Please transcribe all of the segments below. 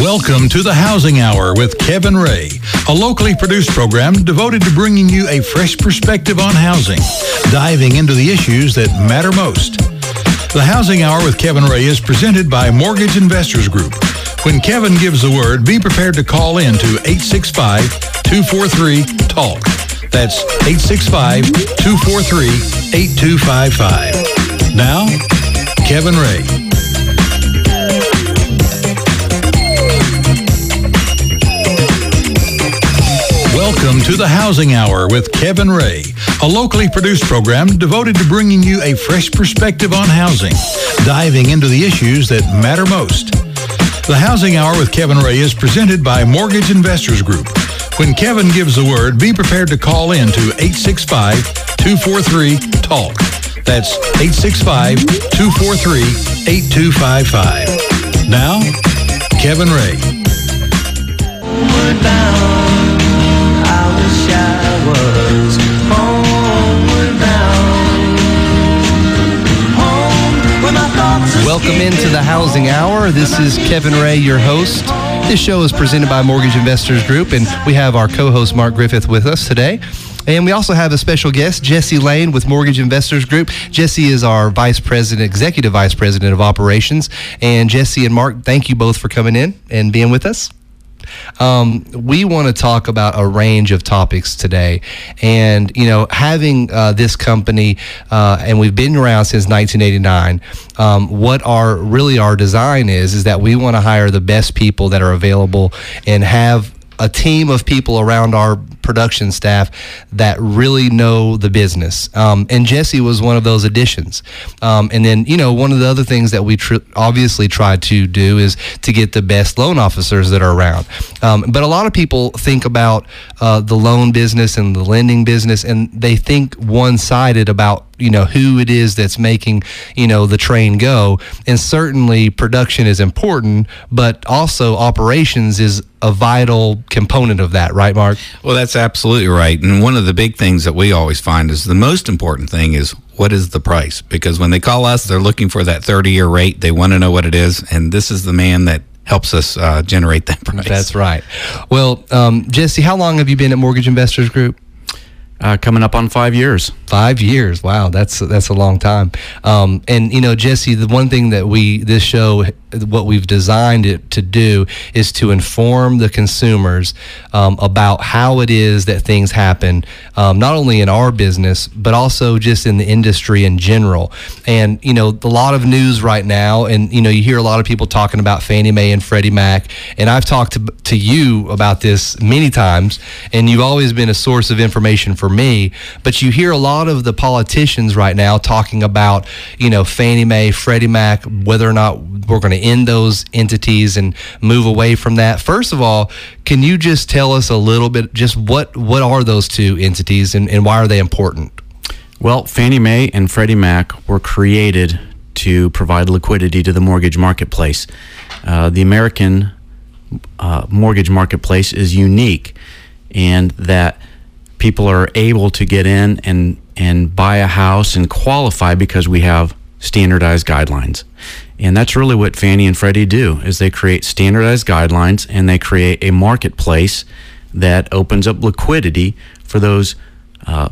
Welcome to the Housing Hour with Kevin Ray, a locally produced program devoted to bringing you a fresh perspective on housing, diving into the issues that matter most. The Housing Hour with Kevin Ray is presented by Mortgage Investors Group. When Kevin gives the word, be prepared to call in to 865-243-TALK. That's 865-243-8255. Now, Kevin Ray. Welcome to the Housing Hour with Kevin Ray, a locally produced program devoted to bringing you a fresh perspective on housing, diving into the issues that matter most. The Housing Hour with Kevin Ray is presented by Mortgage Investors Group. When Kevin gives the word, be prepared to call in to 865-243-TALK. That's 865-243-8255. Now, Kevin Ray. Welcome into the Housing Hour. This is Kevin Ray, your host. This show is presented by Mortgage Investors Group, and we have our co host Mark Griffith with us today. And we also have a special guest, Jesse Lane with Mortgage Investors Group. Jesse is our Vice President, Executive Vice President of Operations. And Jesse and Mark, thank you both for coming in and being with us. Um, we want to talk about a range of topics today, and you know, having uh, this company, uh, and we've been around since 1989. Um, what our really our design is is that we want to hire the best people that are available and have a team of people around our production staff that really know the business. Um, and Jesse was one of those additions. Um, and then, you know, one of the other things that we tr- obviously try to do is to get the best loan officers that are around. Um, but a lot of people think about uh, the loan business and the lending business, and they think one sided about you know who it is that's making you know the train go and certainly production is important but also operations is a vital component of that right mark well that's absolutely right. And one of the big things that we always find is the most important thing is what is the price? Because when they call us they're looking for that 30 year rate. They want to know what it is. And this is the man that helps us uh, generate that price. That's right. Well um, jesse how long have you been at mortgage investors group? Uh, coming up on five years. Five years. Wow, that's that's a long time. Um, and you know, Jesse, the one thing that we this show what we've designed it to do is to inform the consumers um, about how it is that things happen, um, not only in our business but also just in the industry in general. And you know, a lot of news right now, and you know, you hear a lot of people talking about Fannie Mae and Freddie Mac, and I've talked to, to you about this many times, and you've always been a source of information for me. But you hear a lot of the politicians right now talking about, you know, Fannie Mae, Freddie Mac, whether or not we're going to end those entities and move away from that. First of all, can you just tell us a little bit just what what are those two entities and, and why are they important? Well, Fannie Mae and Freddie Mac were created to provide liquidity to the mortgage marketplace. Uh, the American uh, mortgage marketplace is unique in that people are able to get in and and buy a house and qualify because we have standardized guidelines. And that's really what Fannie and Freddie do is they create standardized guidelines and they create a marketplace that opens up liquidity for those uh,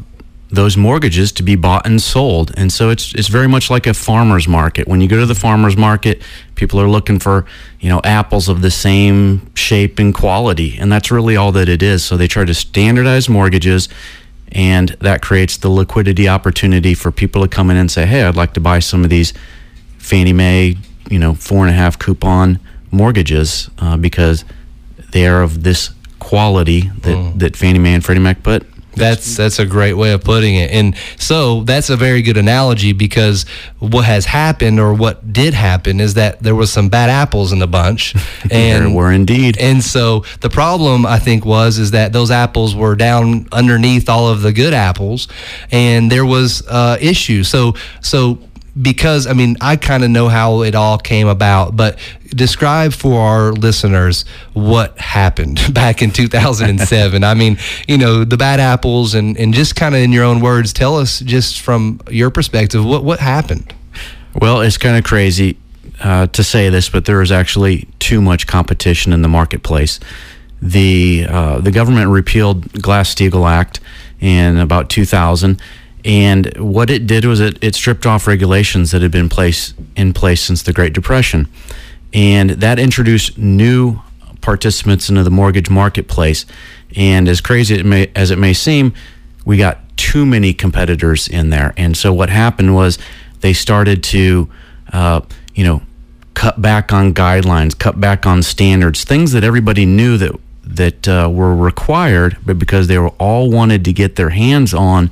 those mortgages to be bought and sold. And so it's it's very much like a farmer's market. When you go to the farmer's market, people are looking for, you know, apples of the same shape and quality. And that's really all that it is. So they try to standardize mortgages and that creates the liquidity opportunity for people to come in and say, Hey, I'd like to buy some of these Fannie Mae, you know, four and a half coupon mortgages uh, because they are of this quality that, mm. that Fannie Mae and Freddie Mac put. That's that's a great way of putting it. And so that's a very good analogy because what has happened or what did happen is that there was some bad apples in the bunch. And there were indeed. And so the problem I think was is that those apples were down underneath all of the good apples and there was uh, issues. So so because I mean I kind of know how it all came about, but describe for our listeners what happened back in 2007. I mean, you know, the bad apples and and just kind of in your own words, tell us just from your perspective what what happened. Well, it's kind of crazy. uh, to say this, but there is actually too much competition in the marketplace. The uh, the government repealed Glass Steagall Act in about 2000, and what it did was it, it stripped off regulations that had been place in place since the Great Depression, and that introduced new participants into the mortgage marketplace. And as crazy it may, as it may seem, we got too many competitors in there. And so what happened was they started to, uh, you know, cut back on guidelines, cut back on standards, things that everybody knew that that uh, were required, but because they were all wanted to get their hands on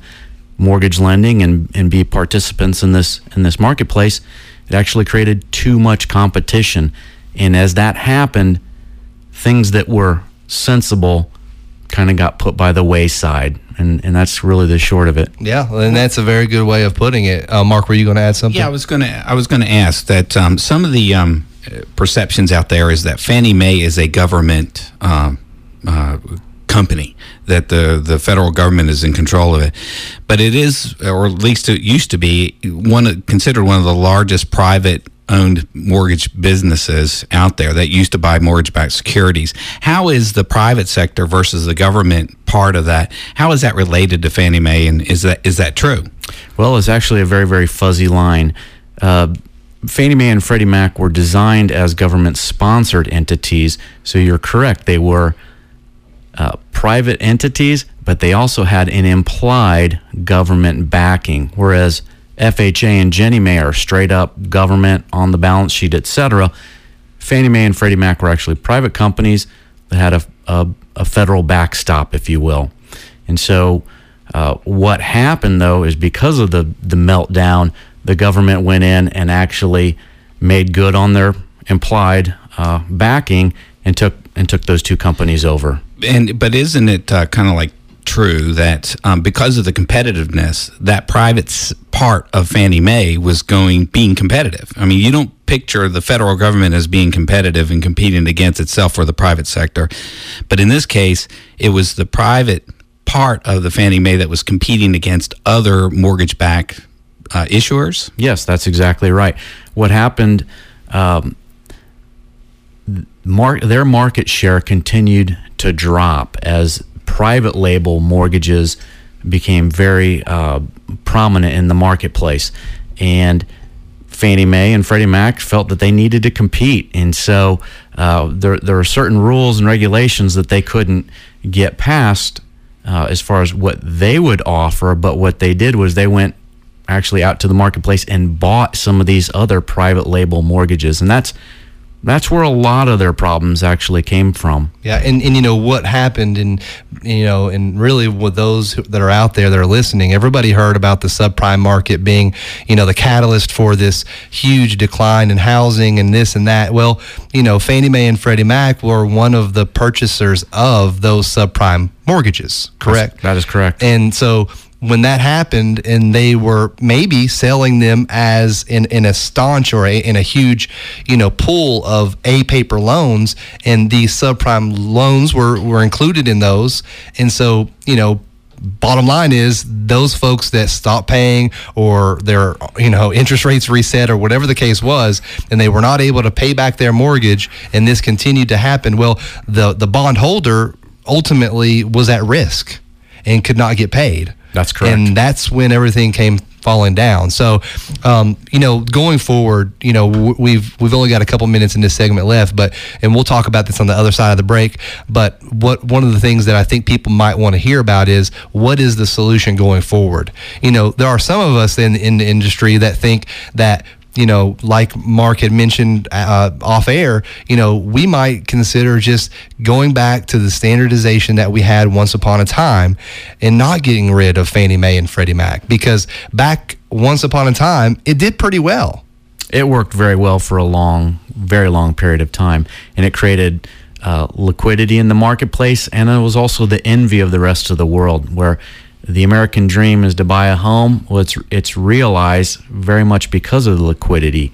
mortgage lending and, and be participants in this in this marketplace, it actually created too much competition. And as that happened, things that were sensible kind of got put by the wayside. And, and that's really the short of it. Yeah, and that's a very good way of putting it. Uh, Mark, were you going to add something? Yeah, I was going to. I was going to ask that um, some of the um, perceptions out there is that Fannie Mae is a government um, uh, company that the the federal government is in control of it, but it is, or at least it used to be, one considered one of the largest private owned mortgage businesses out there that used to buy mortgage backed securities. How is the private sector versus the government part of that? How is that related to Fannie Mae and is that is that true? Well, it's actually a very, very fuzzy line. Uh, Fannie Mae and Freddie Mac were designed as government sponsored entities. So you're correct. They were uh, private entities, but they also had an implied government backing. Whereas FHA and Ginnie Mae are straight up government on the balance sheet, etc. Fannie Mae and Freddie Mac were actually private companies that had a, a, a federal backstop, if you will. And so, uh, what happened though is because of the, the meltdown, the government went in and actually made good on their implied uh, backing and took and took those two companies over. And but isn't it uh, kind of like true that um, because of the competitiveness, that private part of Fannie Mae was going being competitive. I mean, you don't picture the federal government as being competitive and competing against itself or the private sector, but in this case, it was the private part of the Fannie Mae that was competing against other mortgage-backed uh, issuers. Yes, that's exactly right. What happened? Um, mar- their market share continued to drop as private label mortgages became very uh, prominent in the marketplace. And Fannie Mae and Freddie Mac felt that they needed to compete. And so uh, there, there are certain rules and regulations that they couldn't get past uh, as far as what they would offer. But what they did was they went actually out to the marketplace and bought some of these other private label mortgages. And that's that's where a lot of their problems actually came from. Yeah, and, and you know what happened, and you know, and really with those that are out there that are listening, everybody heard about the subprime market being, you know, the catalyst for this huge decline in housing and this and that. Well, you know, Fannie Mae and Freddie Mac were one of the purchasers of those subprime mortgages, correct? That's, that is correct. And so when that happened and they were maybe selling them as in, in a tranche or a, in a huge you know pool of a paper loans and these subprime loans were, were included in those. And so you know bottom line is those folks that stopped paying or their you know interest rates reset or whatever the case was and they were not able to pay back their mortgage and this continued to happen well the the bond holder ultimately was at risk and could not get paid that's correct. And that's when everything came falling down. So, um, you know, going forward, you know, we've we've only got a couple minutes in this segment left, but and we'll talk about this on the other side of the break. But what one of the things that I think people might want to hear about is what is the solution going forward? You know, there are some of us in in the industry that think that you know, like Mark had mentioned uh, off air, you know, we might consider just going back to the standardization that we had once upon a time and not getting rid of Fannie Mae and Freddie Mac because back once upon a time, it did pretty well. It worked very well for a long, very long period of time, and it created uh, liquidity in the marketplace, and it was also the envy of the rest of the world, where the American dream is to buy a home. Well, it's it's realized very much because of the liquidity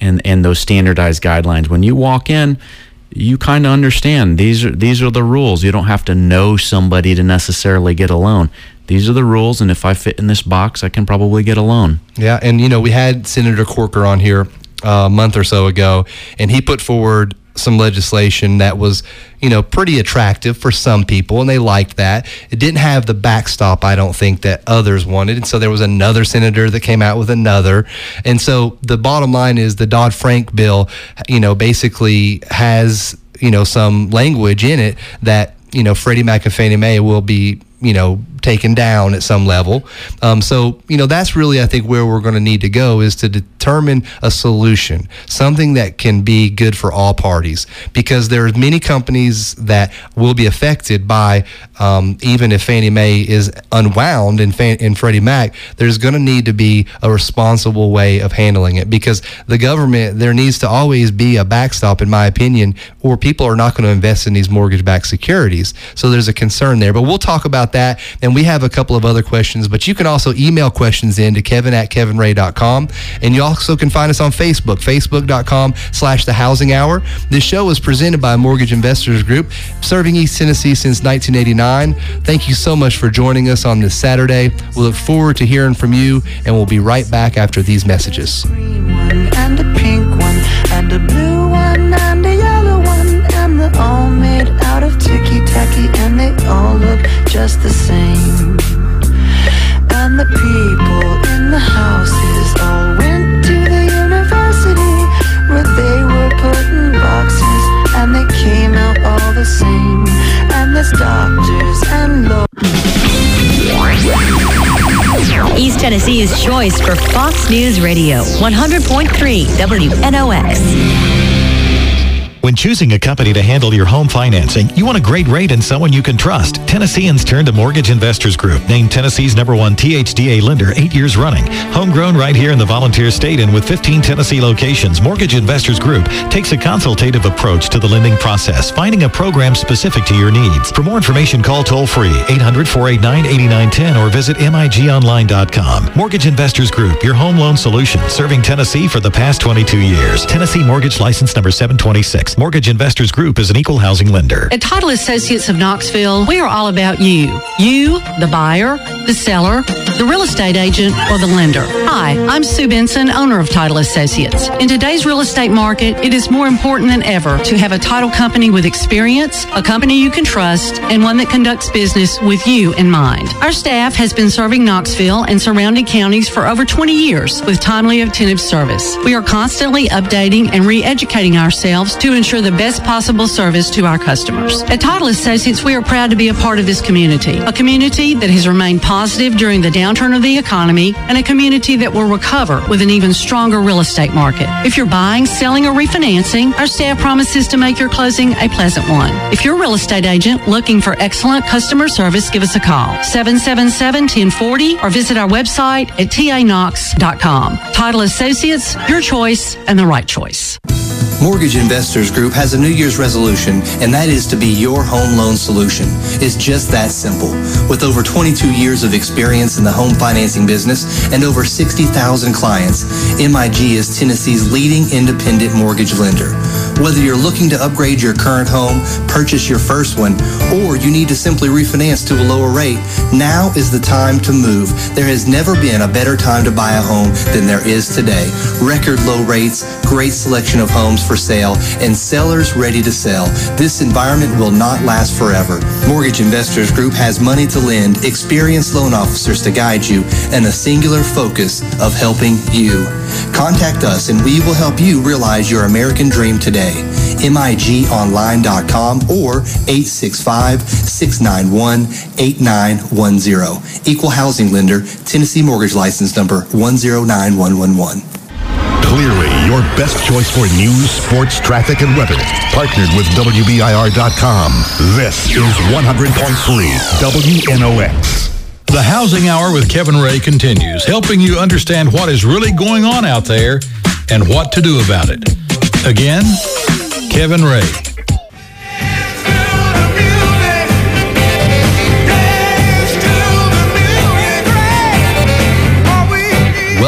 and and those standardized guidelines. When you walk in, you kind of understand these are these are the rules. You don't have to know somebody to necessarily get a loan. These are the rules, and if I fit in this box, I can probably get a loan. Yeah, and you know we had Senator Corker on here uh, a month or so ago, and he put forward some legislation that was, you know, pretty attractive for some people, and they liked that. It didn't have the backstop, I don't think, that others wanted. And so there was another senator that came out with another. And so the bottom line is the Dodd Frank bill, you know, basically has, you know, some language in it that, you know, Freddie Mac and Fannie Mae will be, you know, taken down at some level. Um, so, you know, that's really, I think, where we're going to need to go is to determine a solution, something that can be good for all parties. Because there are many companies that will be affected by, um, even if Fannie Mae is unwound in, Fan- in Freddie Mac, there's going to need to be a responsible way of handling it. Because the government, there needs to always be a backstop, in my opinion, or people are not going to invest in these mortgage backed securities. So there's a concern there. But we'll talk about that. And we have a couple of other questions, but you can also email questions in to kevin at kevinray.com. And you also can find us on Facebook, facebook.com slash the housing hour. This show is presented by Mortgage Investors Group, serving East Tennessee since 1989. Thank you so much for joining us on this Saturday. We look forward to hearing from you, and we'll be right back after these messages. blue one and yellow one and all made out of ticky tacky they all just the same. And the people in the houses all went to the university where they were put in boxes and they came out all the same. And there's doctors and lawyers. East Tennessee's choice for Fox News Radio, 100.3 WNOX. When choosing a company to handle your home financing, you want a great rate and someone you can trust. Tennesseans turn to Mortgage Investors Group, named Tennessee's number one THDA lender eight years running. Homegrown right here in the Volunteer State and with 15 Tennessee locations, Mortgage Investors Group takes a consultative approach to the lending process, finding a program specific to your needs. For more information, call toll free 800-489-8910 or visit migonline.com. Mortgage Investors Group, your home loan solution, serving Tennessee for the past 22 years. Tennessee Mortgage License number 726. Mortgage Investors Group is an equal housing lender. At Title Associates of Knoxville, we are all about you. You, the buyer, the seller, the real estate agent, or the lender. Hi, I'm Sue Benson, owner of Title Associates. In today's real estate market, it is more important than ever to have a title company with experience, a company you can trust, and one that conducts business with you in mind. Our staff has been serving Knoxville and surrounding counties for over 20 years with timely, attentive service. We are constantly updating and re-educating ourselves to ensure the best possible service to our customers. At Title Associates, we are proud to be a part of this community, a community that has remained positive during the downturn of the economy, and a community that will recover with an even stronger real estate market. If you're buying, selling, or refinancing, our staff promises to make your closing a pleasant one. If you're a real estate agent looking for excellent customer service, give us a call, 777-1040, or visit our website at tanox.com. Title Associates, your choice and the right choice. Mortgage Investors Group has a New Year's resolution, and that is to be your home loan solution. It's just that simple. With over 22 years of experience in the home financing business and over 60,000 clients, MIG is Tennessee's leading independent mortgage lender. Whether you're looking to upgrade your current home, purchase your first one, or you need to simply refinance to a lower rate, now is the time to move. There has never been a better time to buy a home than there is today. Record low rates, great selection of homes for sale, and sellers ready to sell. This environment will not last forever. Mortgage Investors Group has money to lend, experienced loan officers to guide you, and a singular focus of helping you. Contact us and we will help you realize your American dream today. MIGOnline.com or 865-691-8910. Equal Housing Lender, Tennessee Mortgage License Number 109111. Clearly, your best choice for news, sports, traffic, and weather. Partnered with WBIR.com. This is 100.3 WNOX. The Housing Hour with Kevin Ray continues, helping you understand what is really going on out there and what to do about it. Again, Kevin Ray.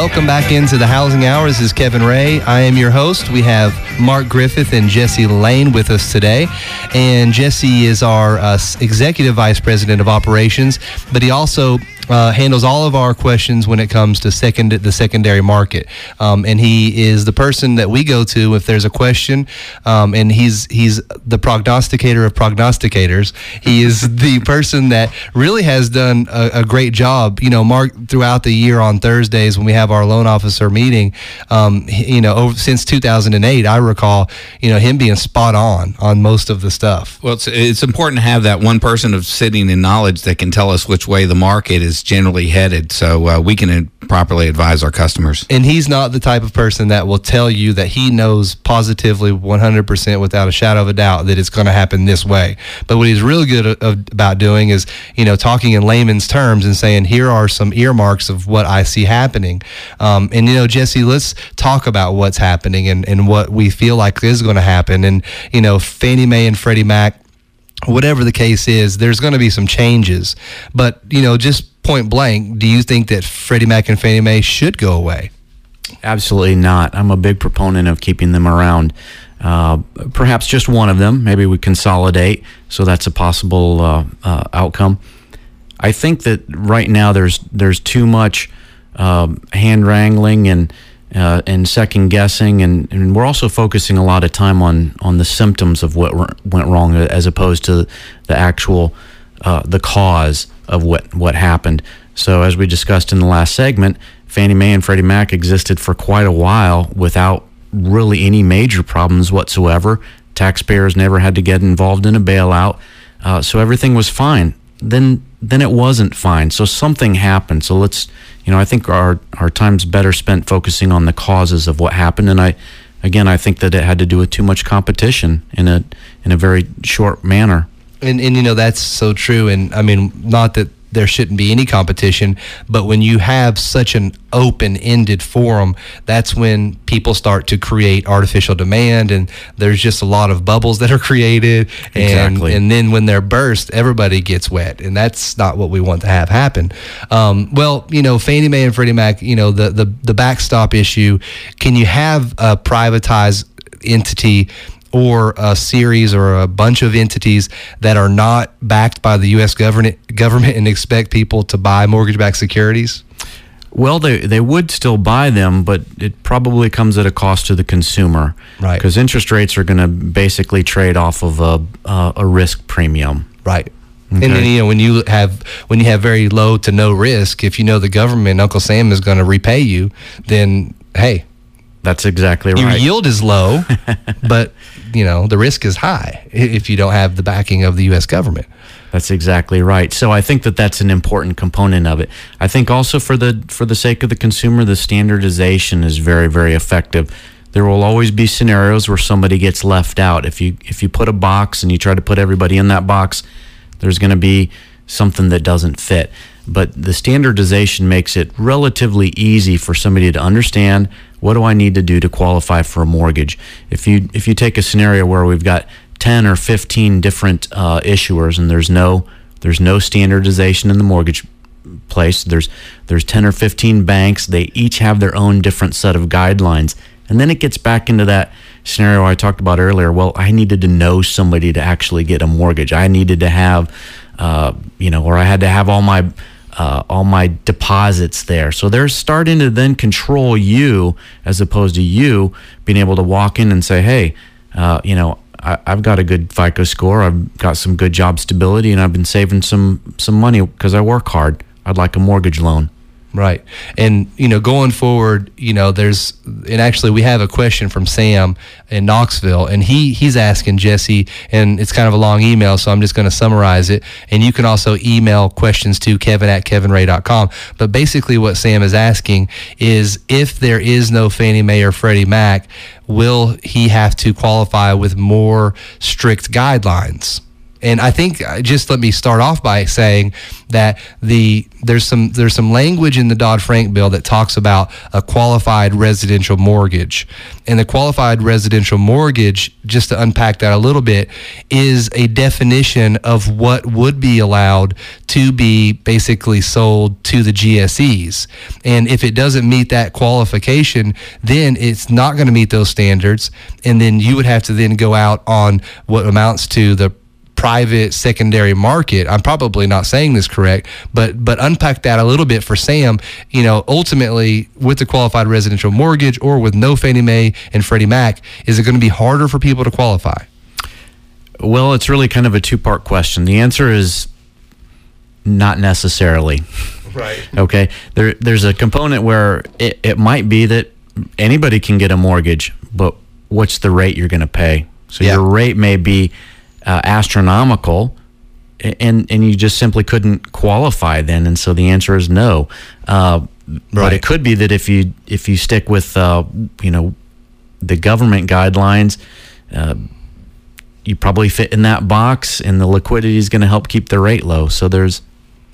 Welcome back into the Housing Hour. This is Kevin Ray. I am your host. We have Mark Griffith and Jesse Lane with us today. And Jesse is our uh, executive vice president of operations, but he also uh, handles all of our questions when it comes to second the secondary market, um, and he is the person that we go to if there's a question. Um, and he's he's the prognosticator of prognosticators. He is the person that really has done a, a, great job. You know, Mark throughout the year on Thursdays when we have our loan officer meeting. Um, you know, over, since 2008, I recall you know him being spot on on most of the stuff. Well, it's it's important to have that one person of sitting in knowledge that can tell us which way the market is generally headed, so uh, we can properly advise our customers. And he's not the type of person that will tell you that he knows positively 100% without a shadow of a doubt that it's going to happen this way. But what he's really good about doing is, you know, talking in layman's terms and saying, here are some earmarks of what I see happening. Um, and, you know, Jesse, let's talk about what's happening and, and what we feel like is going to happen. And, you know, Fannie Mae and Freddie Mac whatever the case is, there's going to be some changes. But, you know, just point blank, do you think that Freddie Mac and Fannie Mae should go away? Absolutely not. I'm a big proponent of keeping them around. Uh, perhaps just one of them. Maybe we consolidate, so that's a possible uh, uh, outcome. I think that right now there's there's too much um, hand wrangling and uh, and second guessing, and, and we're also focusing a lot of time on on the symptoms of what went wrong as opposed to the actual uh, the cause of what what happened. So as we discussed in the last segment, Fannie Mae and Freddie Mac existed for quite a while without really any major problems whatsoever. Taxpayers never had to get involved in a bailout, uh, so everything was fine. Then then it wasn't fine. So something happened. So let's you know, I think our our time's better spent focusing on the causes of what happened, and I, again, I think that it had to do with too much competition in a in a very short manner. And and you know that's so true. And I mean, not that there shouldn't be any competition. But when you have such an open ended forum, that's when people start to create artificial demand and there's just a lot of bubbles that are created. Exactly. And, and then when they're burst, everybody gets wet. And that's not what we want to have happen. Um, well, you know, Fannie Mae and Freddie Mac, you know, the, the, the backstop issue, can you have a privatized entity? Or a series or a bunch of entities that are not backed by the U.S. government government and expect people to buy mortgage-backed securities? Well, they, they would still buy them, but it probably comes at a cost to the consumer. Right. Because interest rates are going to basically trade off of a, uh, a risk premium. Right. Okay. And then, you know, when you have when you have very low to no risk, if you know the government, Uncle Sam is going to repay you, then hey, that's exactly right. Your yield is low, but you know the risk is high if you don't have the backing of the U.S. government. That's exactly right. So I think that that's an important component of it. I think also for the for the sake of the consumer, the standardization is very very effective. There will always be scenarios where somebody gets left out. If you if you put a box and you try to put everybody in that box, there's going to be something that doesn't fit. But the standardization makes it relatively easy for somebody to understand what do I need to do to qualify for a mortgage? If you if you take a scenario where we've got 10 or 15 different uh, issuers and there's no there's no standardization in the mortgage place. There's there's 10 or 15 banks. They each have their own different set of guidelines. And then it gets back into that scenario I talked about earlier. Well, I needed to know somebody to actually get a mortgage. I needed to have, uh, you know, or I had to have all my uh, all my deposits there. So they're starting to then control you as opposed to you being able to walk in and say, hey, uh, you know, I, have got a good FICO score. I've got some good job stability, and I've been saving some some money because I work hard. I'd like a mortgage loan. Right. And, you know, going forward, you know, there's, and actually we have a question from Sam in Knoxville, and he, he's asking Jesse, and it's kind of a long email, so I'm just going to summarize it. And you can also email questions to kevin at kevinray.com. But basically, what Sam is asking is if there is no Fannie Mae or Freddie Mac, will he have to qualify with more strict guidelines? And I think uh, just let me start off by saying that the there's some there's some language in the Dodd Frank bill that talks about a qualified residential mortgage, and the qualified residential mortgage, just to unpack that a little bit, is a definition of what would be allowed to be basically sold to the GSEs, and if it doesn't meet that qualification, then it's not going to meet those standards, and then you would have to then go out on what amounts to the private secondary market. I'm probably not saying this correct, but but unpack that a little bit for Sam. You know, ultimately with the qualified residential mortgage or with no Fannie Mae and Freddie Mac, is it going to be harder for people to qualify? Well, it's really kind of a two part question. The answer is not necessarily. Right. Okay. There, there's a component where it, it might be that anybody can get a mortgage, but what's the rate you're going to pay? So Yeah. your rate may be uh, astronomical, and and you just simply couldn't qualify then, and so the answer is no. Uh, But it could be that if you if you stick with uh, you know the government guidelines. Uh, you probably fit in that box, and the liquidity is going to help keep the rate low. So there's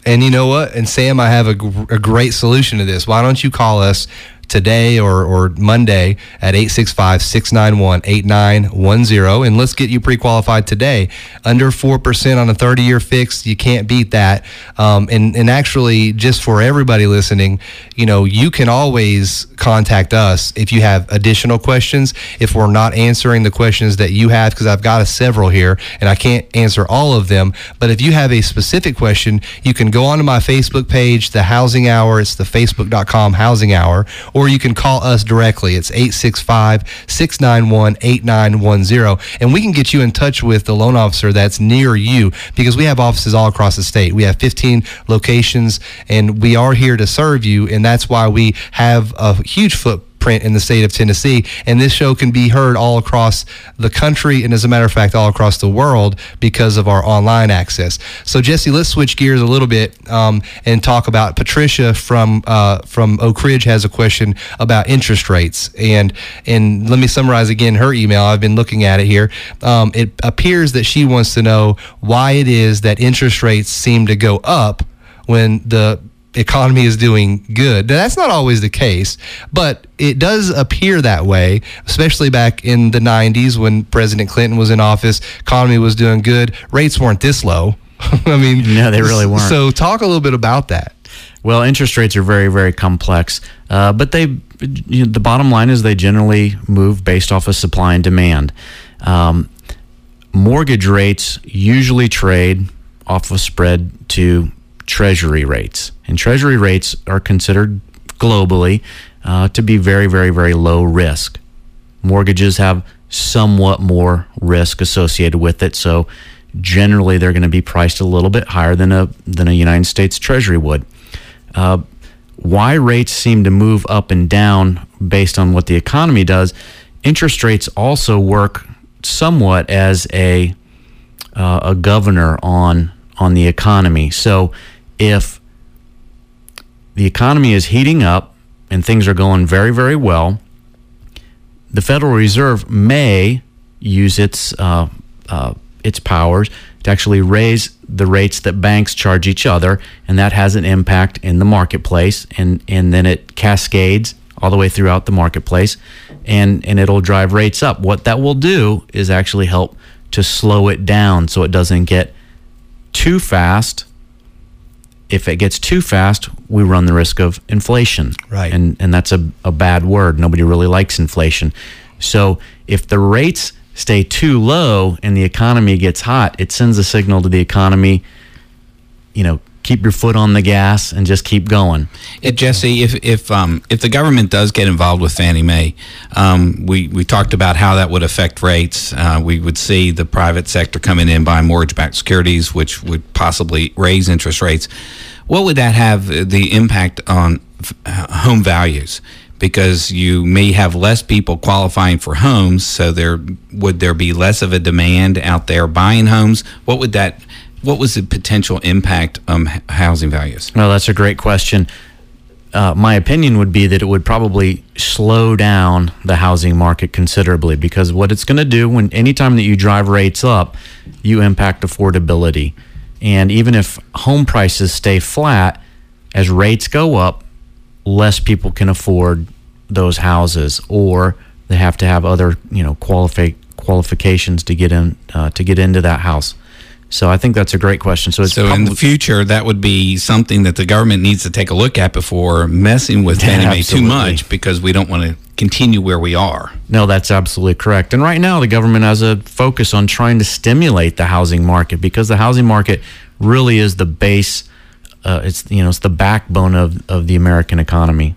And you know what? And Sam, I have a, gr- a great solution to this. Why don't you call us today or, or Monday at 865 691 8910 and let's get you pre qualified today. Under 4% on a 30 year fix, you can't beat that. Um, and, and actually, just for everybody listening, you know, you can always contact us if you have additional questions. If we're not answering the questions that you have, because I've got a several here and I can't answer all of them. But if you have a specific question, you can go onto my Facebook page, The Housing Hour. It's the facebook.com Housing Hour, or you can call us directly. It's 865 691 8910. And we can get you in touch with the loan officer that's near you because we have offices all across the state. We have 15 locations and we are here to serve you. And that's why we have a huge footprint in the state of Tennessee. And this show can be heard all across the country and, as a matter of fact, all across the world because of our online access. So, Jesse, let's switch gears a little bit um, and talk about Patricia from uh, from Oak Ridge has a question about interest rates. And and let me summarize again her email. I've been looking at it here. Um, it appears that she wants to know why it is that interest rates seem to go up when the economy is doing good. Now, that's not always the case, but it does appear that way, especially back in the 90s when President Clinton was in office, economy was doing good, rates weren't this low. I mean, No, they really weren't. So talk a little bit about that. Well, interest rates are very, very complex, uh, but they, you know, the bottom line is they generally move based off of supply and demand. Um, mortgage rates usually trade off of spread to treasury rates, and treasury rates are considered globally uh, to be very, very, very low risk. Mortgages have somewhat more risk associated with it, so generally they're going to be priced a little bit higher than a than a United States Treasury would. Uh, why rates seem to move up and down based on what the economy does? Interest rates also work somewhat as a uh, a governor on on the economy. So if the economy is heating up and things are going very very well, the Federal Reserve may use its uh, uh, its powers to actually raise the rates that banks charge each other, and that has an impact in the marketplace, and and then it cascades all the way throughout the marketplace, and and it'll drive rates up. What that will do is actually help to slow it down so it doesn't get too fast. If it gets too fast, we run the risk of inflation. Right. And and that's a, a bad word. Nobody really likes inflation. So if the rates stay too low and the economy gets hot, it sends a signal to the economy, you know, keep your foot on the gas and just keep going. Jesse, if if um, if the government does get involved with Fannie Mae, um, we we talked about how that would affect rates. Uh, we would see the private sector coming in buying mortgage-backed securities, which would possibly raise interest rates. What would that have the impact on uh, home values? Because you may have less people qualifying for homes, so there would there be less of a demand out there buying homes. What would that what was the potential impact on housing values? Well, that's a great question. Uh, my opinion would be that it would probably slow down the housing market considerably because what it's going to do when anytime that you drive rates up, you impact affordability. And even if home prices stay flat, as rates go up, less people can afford those houses, or they have to have other, you know, qualify qualifications to get in uh, to get into that house. So I think that's a great question. So it's So in the future, that would be something that the government needs to take a look at before messing with Fannie Mae too much, because we don't want to continue where we are. No, that's absolutely correct. And right now, the government has a focus on trying to stimulate the housing market because the housing market really is the base. Uh, it's you know it's the backbone of, of the American economy.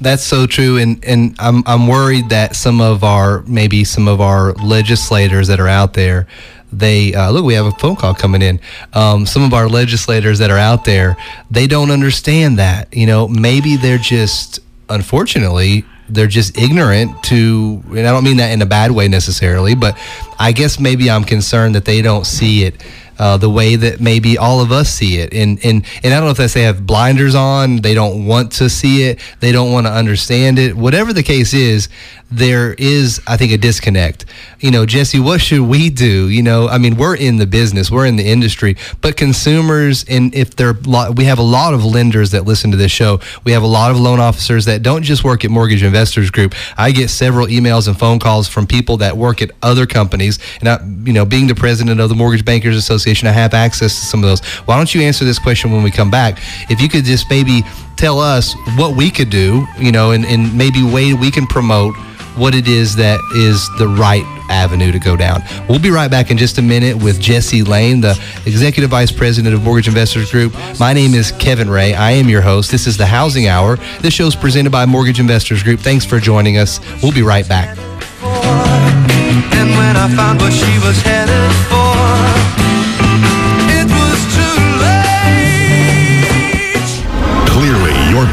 That's so true, and and I'm I'm worried that some of our maybe some of our legislators that are out there, they uh, look we have a phone call coming in. Um, some of our legislators that are out there, they don't understand that. You know, maybe they're just unfortunately they're just ignorant to, and I don't mean that in a bad way necessarily, but I guess maybe I'm concerned that they don't see it uh, the way that maybe all of us see it. And, and, and I don't know if that's they have blinders on, they don't want to see it, they don't want to understand it. Whatever the case is, there is, I think, a disconnect. You know, Jesse, what should we do? You know, I mean, we're in the business, we're in the industry, but consumers, and if they're, we have a lot of lenders that listen to this show. We have a lot of loan officers that don't just work at Mortgage Investors Group. I get several emails and phone calls from people that work at other companies. And, I, you know, being the president of the Mortgage Bankers Association, I have access to some of those. Why don't you answer this question when we come back? If you could just maybe tell us what we could do, you know, and, and maybe way we can promote what it is that is the right avenue to go down. We'll be right back in just a minute with Jesse Lane, the Executive Vice President of Mortgage Investors Group. My name is Kevin Ray. I am your host. This is the Housing Hour. This show is presented by Mortgage Investors Group. Thanks for joining us. We'll be right back.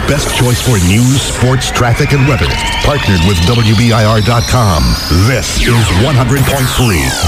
Best choice for news, sports, traffic, and weather. Partnered with WBIR.com. This is 100.3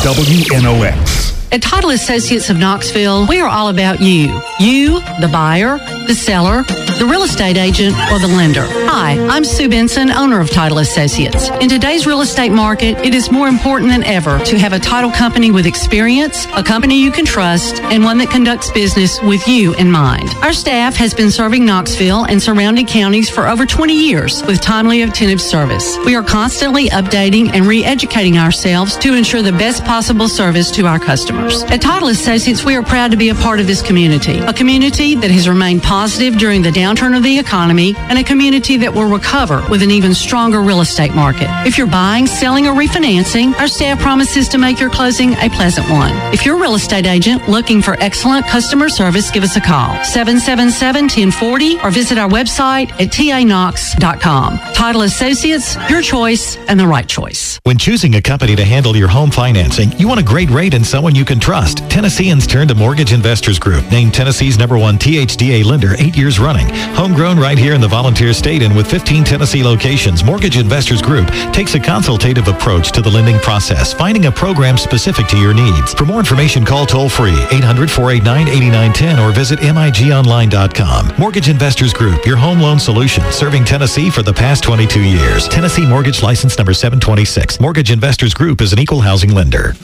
WNOX. At Title Associates of Knoxville, we are all about you. You, the buyer, the seller, the real estate agent, or the lender. Hi, I'm Sue Benson, owner of Title Associates. In today's real estate market, it is more important than ever to have a title company with experience, a company you can trust, and one that conducts business with you in mind. Our staff has been serving Knoxville and surrounding counties for over 20 years with timely, attentive service. We are constantly updating and re-educating ourselves to ensure the best possible service to our customers. At Title Associates, we are proud to be a part of this community, a community that has remained positive during the downturn of the economy, and a community that will recover with an even stronger real estate market. If you're buying, selling, or refinancing, our staff promises to make your closing a pleasant one. If you're a real estate agent looking for excellent customer service, give us a call, 777-1040, or visit our website at tanox.com. Title Associates, your choice and the right choice. When choosing a company to handle your home financing, you want a great rate and someone you can trust. Tennesseans turn to Mortgage Investors Group, named Tennessee's number one THDA lender eight years running. Homegrown right here in the Volunteer State and with 15 Tennessee locations, Mortgage Investors Group takes a consultative approach to the lending process, finding a program specific to your needs. For more information, call toll free 800-489-8910 or visit migonline.com. Mortgage Investors Group, your home loan solution, serving Tennessee for the past 22 years. Tennessee Mortgage License number 726. Mortgage Investors Group is an equal housing lender.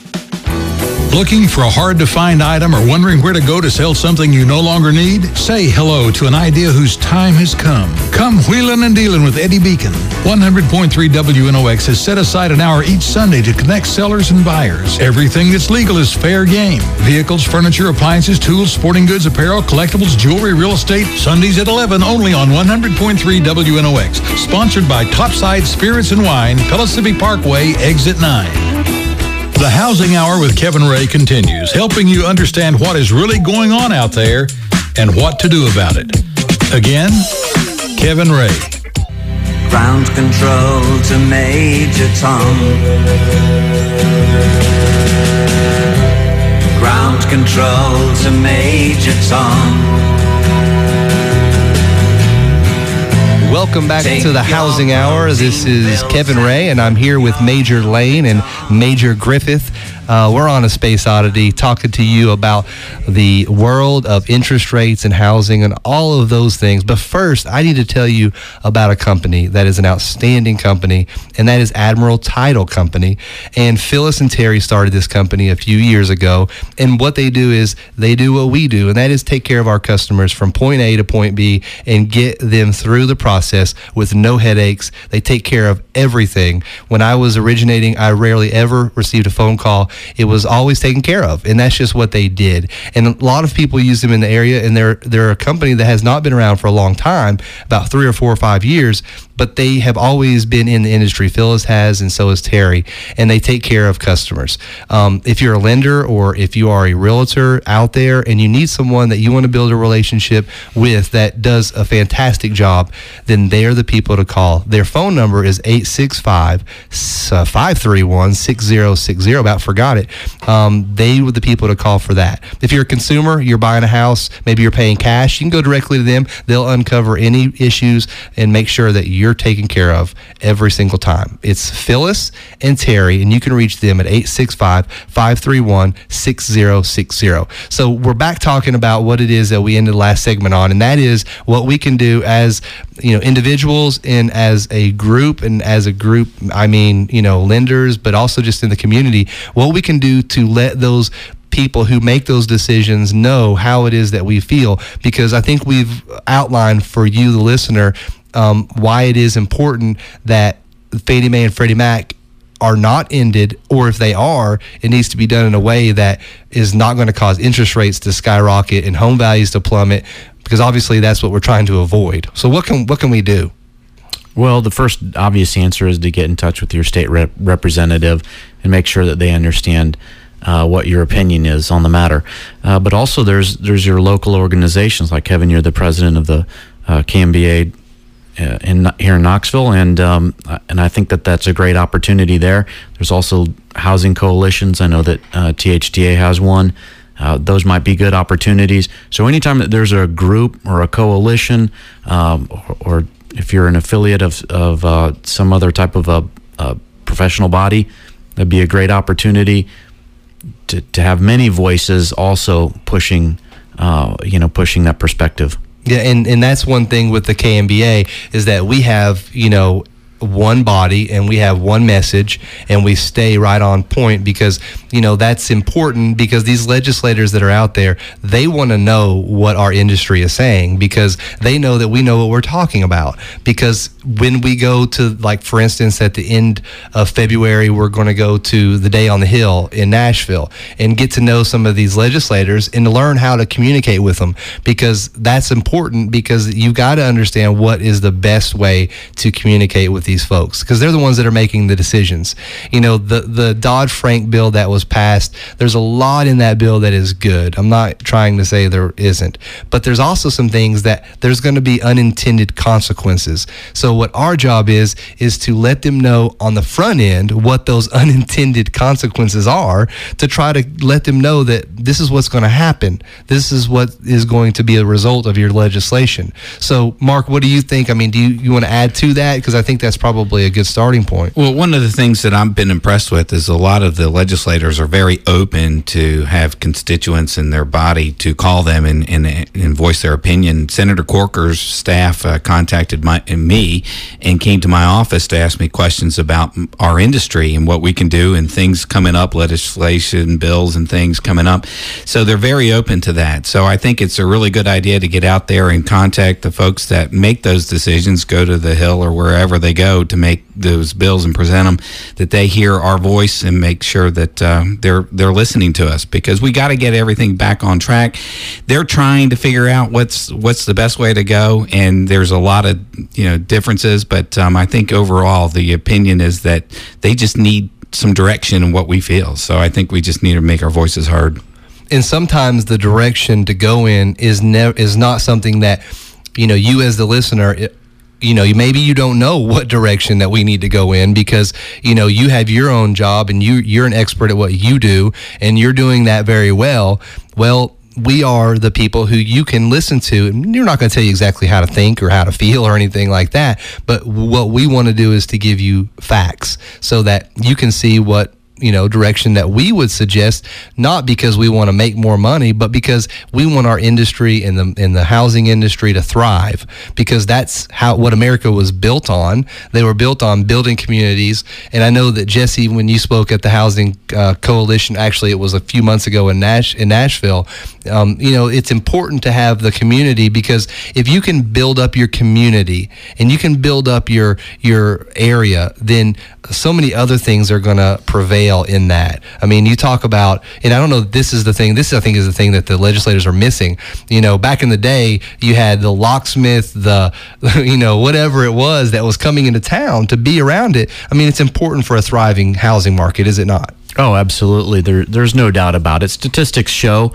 Looking for a hard to find item or wondering where to go to sell something you no longer need? Say hello to an idea whose time has come. Come wheeling and dealing with Eddie Beacon. 100.3 WNOX has set aside an hour each Sunday to connect sellers and buyers. Everything that's legal is fair game. Vehicles, furniture, appliances, tools, sporting goods, apparel, collectibles, jewelry, real estate. Sundays at 11 only on 100.3 WNOX. Sponsored by Topside Spirits and Wine, Pellissippi Parkway, Exit 9. The Housing Hour with Kevin Ray continues, helping you understand what is really going on out there and what to do about it. Again, Kevin Ray. Ground control to Major Tom. Ground control to Major Tom. Welcome back Take to the Housing Hour. This is Kevin Ray, and I'm here with Major Lane and Major Griffith. Uh, we're on a space oddity talking to you about the world of interest rates and housing and all of those things. But first, I need to tell you about a company that is an outstanding company, and that is Admiral Title Company. And Phyllis and Terry started this company a few years ago. And what they do is they do what we do, and that is take care of our customers from point A to point B and get them through the process with no headaches. They take care of everything. When I was originating, I rarely ever received a phone call. It was always taken care of, and that's just what they did. And a lot of people use them in the area, and they're they're a company that has not been around for a long time, about three or four or five years, but they have always been in the industry. Phyllis has, and so has Terry, and they take care of customers. Um, if you're a lender or if you are a realtor out there and you need someone that you want to build a relationship with that does a fantastic job, then they're the people to call. Their phone number is 865 531 6060. About forgot it. Um, they were the people to call for that. If you're a consumer, you're buying a house, maybe you're paying cash, you can go directly to them. They'll uncover any issues and make sure that you're taken care of every single time. It's Phyllis and Terry, and you can reach them at 865 531 6060. So we're back talking about what it is that we ended the last segment on, and that is what we can do as you know individuals and as a group and as a group i mean you know lenders but also just in the community what we can do to let those people who make those decisions know how it is that we feel because i think we've outlined for you the listener um, why it is important that fannie mae and freddie mac are not ended, or if they are, it needs to be done in a way that is not going to cause interest rates to skyrocket and home values to plummet, because obviously that's what we're trying to avoid. So what can what can we do? Well, the first obvious answer is to get in touch with your state rep- representative and make sure that they understand uh, what your opinion is on the matter. Uh, but also, there's there's your local organizations, like Kevin. You're the president of the uh, KMBA in here in Knoxville, and um, and I think that that's a great opportunity there. There's also housing coalitions. I know that uh, THDA has one. Uh, those might be good opportunities. So anytime that there's a group or a coalition, um, or, or, if you're an affiliate of of uh, some other type of a, a professional body, that'd be a great opportunity to to have many voices also pushing, uh, you know, pushing that perspective. Yeah, and, and that's one thing with the KMBA is that we have, you know, one body and we have one message and we stay right on point because you know that's important because these legislators that are out there they want to know what our industry is saying because they know that we know what we're talking about. Because when we go to like for instance at the end of February we're going to go to the day on the hill in Nashville and get to know some of these legislators and learn how to communicate with them because that's important because you got to understand what is the best way to communicate with these folks because they're the ones that are making the decisions. You know, the the Dodd Frank bill that was passed, there's a lot in that bill that is good. I'm not trying to say there isn't, but there's also some things that there's going to be unintended consequences. So what our job is is to let them know on the front end what those unintended consequences are to try to let them know that this is what's going to happen. This is what is going to be a result of your legislation. So Mark, what do you think? I mean, do you, you want to add to that because I think that's probably a good starting point. Well, one of the things that I've been impressed with is a lot of the legislators are very open to have constituents in their body to call them and, and, and voice their opinion. Senator Corker's staff uh, contacted my, me and came to my office to ask me questions about our industry and what we can do and things coming up, legislation, bills, and things coming up. So they're very open to that. So I think it's a really good idea to get out there and contact the folks that make those decisions, go to the Hill or wherever they go to make those bills and present them, that they hear our voice and make sure that uh, they're they're listening to us because we got to get everything back on track. They're trying to figure out what's what's the best way to go, and there's a lot of you know differences, but um, I think overall the opinion is that they just need some direction in what we feel. So I think we just need to make our voices heard. And sometimes the direction to go in is never is not something that you know you as the listener you know maybe you don't know what direction that we need to go in because you know you have your own job and you you're an expert at what you do and you're doing that very well. Well we are the people who you can listen to. And you're not going to tell you exactly how to think or how to feel or anything like that but what we want to do is to give you facts so that you can see what you know direction that we would suggest not because we want to make more money but because we want our industry in the in the housing industry to thrive. Because that's how what America was built on. They were built on building communities. And I know that Jesse when you spoke at the housing uh, coalition actually it was a few months ago in Nash in Nashville um, you know it's important to have the community because if you can build up your community and you can build up your your area then so many other things are going to prevail in that. I mean, you talk about, and I don't know, this is the thing, this I think is the thing that the legislators are missing. You know, back in the day, you had the locksmith, the, you know, whatever it was that was coming into town to be around it. I mean, it's important for a thriving housing market, is it not? Oh, absolutely. There, there's no doubt about it. Statistics show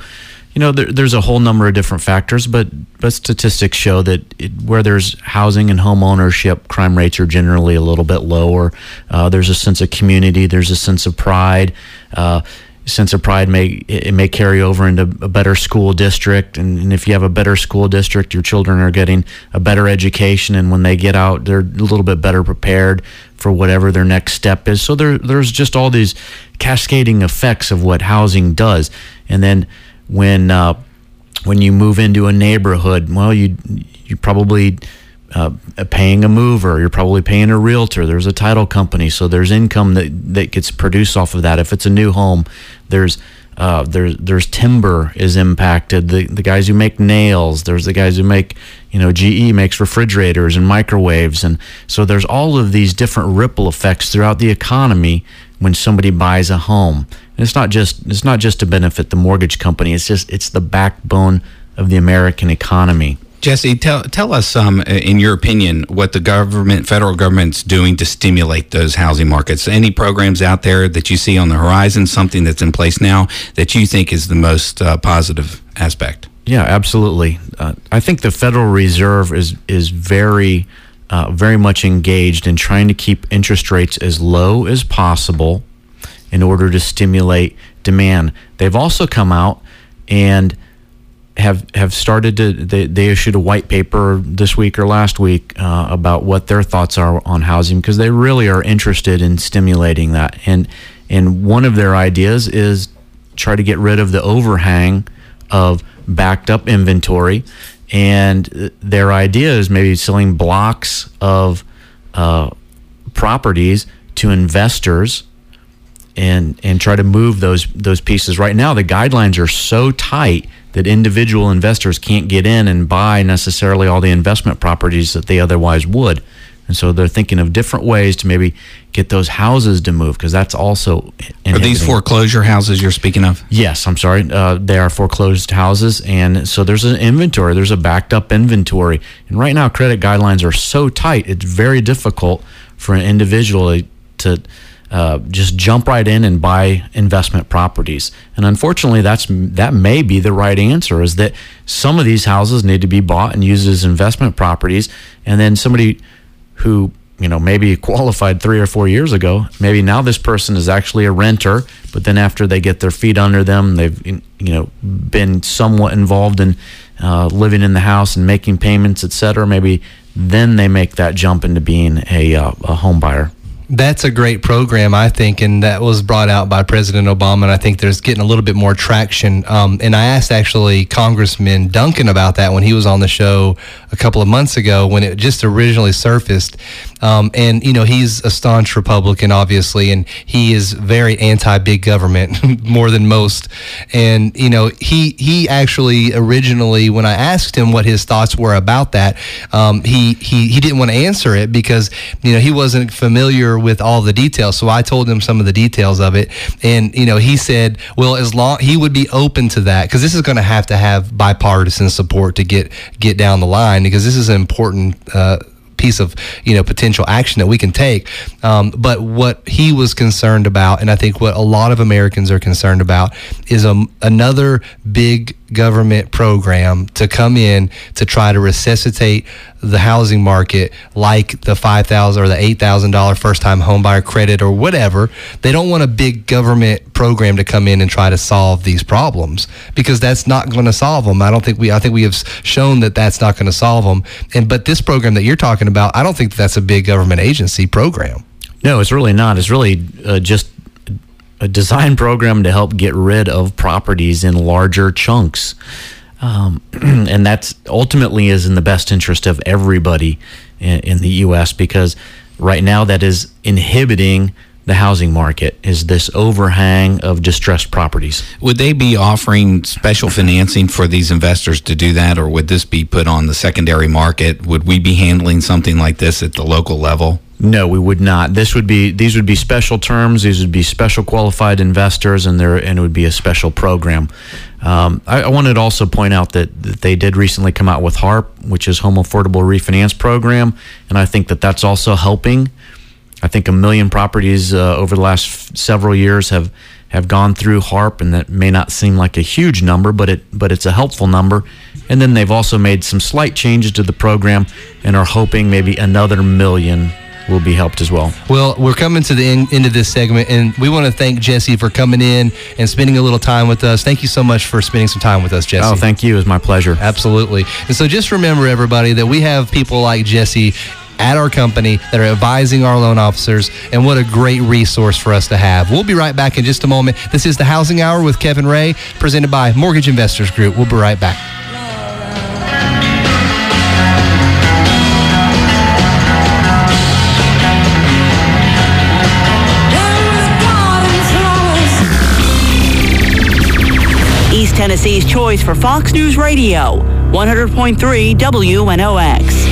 you know, there, there's a whole number of different factors, but but statistics show that it, where there's housing and home ownership, crime rates are generally a little bit lower. Uh, there's a sense of community. There's a sense of pride. Uh, sense of pride may it may carry over into a better school district and, and, if you have a better school district your children are getting a better education and when they get out they're a little bit better prepared for whatever their next step is so there there's just all these cascading effects of what housing does and then when uh, when you move into a neighborhood, well, you you probably uh, paying a mover, you're probably paying a realtor. There's a title company, so there's income that that gets produced off of that. If it's a new home, there's uh, there's there's timber is impacted. The the guys who make nails. There's the guys who make you know GE makes refrigerators and microwaves, and so there's all of these different ripple effects throughout the economy when somebody buys a home. And it's not just it's not just to benefit the mortgage company. It's just it's the backbone of the American economy. Jesse, tell tell us, um, in your opinion, what the government, federal government's doing to stimulate those housing markets. Any programs out there that you see on the horizon, something that's in place now that you think is the most uh, positive aspect? Yeah, absolutely. Uh, I think the Federal Reserve is is very uh, very much engaged in trying to keep interest rates as low as possible in order to stimulate demand. They've also come out and have have started to they, they issued a white paper this week or last week uh, about what their thoughts are on housing because they really are interested in stimulating that and and one of their ideas is try to get rid of the overhang of backed up inventory and their idea is maybe selling blocks of uh, properties to investors and and try to move those those pieces right now the guidelines are so tight that individual investors can't get in and buy necessarily all the investment properties that they otherwise would. And so they're thinking of different ways to maybe get those houses to move because that's also. Are these foreclosure houses you're speaking of? Yes, I'm sorry. Uh, they are foreclosed houses. And so there's an inventory, there's a backed up inventory. And right now, credit guidelines are so tight, it's very difficult for an individual to uh, just jump right in and buy investment properties. And unfortunately, that's that may be the right answer. Is that some of these houses need to be bought and used as investment properties, and then somebody who you know maybe qualified three or four years ago, maybe now this person is actually a renter, but then after they get their feet under them, they've you know been somewhat involved in uh, living in the house and making payments, etc. Maybe then they make that jump into being a, uh, a home buyer. That's a great program, I think, and that was brought out by President Obama. And I think there's getting a little bit more traction. Um, and I asked actually Congressman Duncan about that when he was on the show a couple of months ago when it just originally surfaced. Um, and, you know, he's a staunch Republican, obviously, and he is very anti big government, more than most. And, you know, he, he actually originally, when I asked him what his thoughts were about that, um, he, he, he didn't want to answer it because, you know, he wasn't familiar with all the details. So I told him some of the details of it. And, you know, he said, well, as long he would be open to that because this is going to have to have bipartisan support to get, get down the line because this is an important, uh, piece of you know potential action that we can take. Um, but what he was concerned about, and I think what a lot of Americans are concerned about, is a, another big government program to come in to try to resuscitate the housing market like the 5000 or the $8,000 first time homebuyer credit or whatever. They don't want a big government program to come in and try to solve these problems because that's not going to solve them. I don't think we I think we have shown that that's not going to solve them. And but this program that you're talking about, I don't think that that's a big government agency program. No, it's really not. It's really uh, just a design program to help get rid of properties in larger chunks. Um, and that's ultimately is in the best interest of everybody in, in the U.S. because right now that is inhibiting the housing market is this overhang of distressed properties. Would they be offering special financing for these investors to do that, or would this be put on the secondary market? Would we be handling something like this at the local level? No, we would not. This would be these would be special terms. These would be special qualified investors, and there and it would be a special program. Um, I, I, wanted to also point out that, that they did recently come out with HARP, which is Home Affordable Refinance Program, and I think that that's also helping. I think a million properties uh, over the last f- several years have have gone through HARP, and that may not seem like a huge number, but it but it's a helpful number. And then they've also made some slight changes to the program, and are hoping maybe another million will be helped as well. Well, we're coming to the end, end of this segment, and we want to thank Jesse for coming in and spending a little time with us. Thank you so much for spending some time with us, Jesse. Oh, thank you. It's my pleasure. Absolutely. And so just remember, everybody, that we have people like Jesse at our company that are advising our loan officers, and what a great resource for us to have. We'll be right back in just a moment. This is the Housing Hour with Kevin Ray, presented by Mortgage Investors Group. We'll be right back. Tennessee's choice for Fox News Radio, 100.3 WNOX.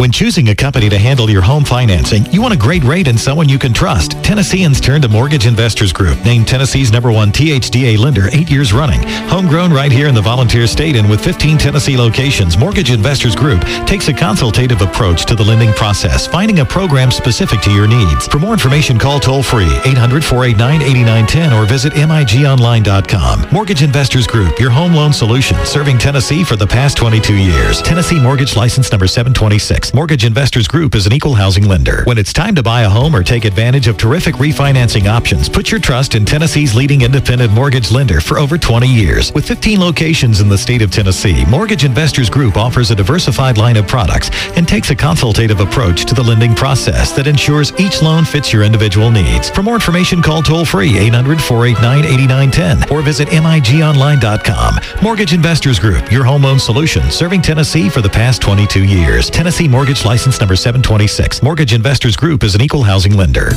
When choosing a company to handle your home financing, you want a great rate and someone you can trust. Tennesseans turn to Mortgage Investors Group, named Tennessee's number one THDA lender eight years running. Homegrown right here in the volunteer state and with 15 Tennessee locations, Mortgage Investors Group takes a consultative approach to the lending process, finding a program specific to your needs. For more information, call toll free 800 489 8910 or visit migonline.com. Mortgage Investors Group, your home loan solution, serving Tennessee for the past 22 years. Tennessee Mortgage License number 726. Mortgage Investors Group is an equal housing lender. When it's time to buy a home or take advantage of terrific refinancing options, put your trust in Tennessee's leading independent mortgage lender for over 20 years. With 15 locations in the state of Tennessee, Mortgage Investors Group offers a diversified line of products and takes a consultative approach to the lending process that ensures each loan fits your individual needs. For more information, call toll free 800 489 8910 or visit migonline.com. Mortgage Investors Group, your home loan solution, serving Tennessee for the past 22 years. Tennessee Mortgage Mortgage license number 726. Mortgage Investors Group is an equal housing lender.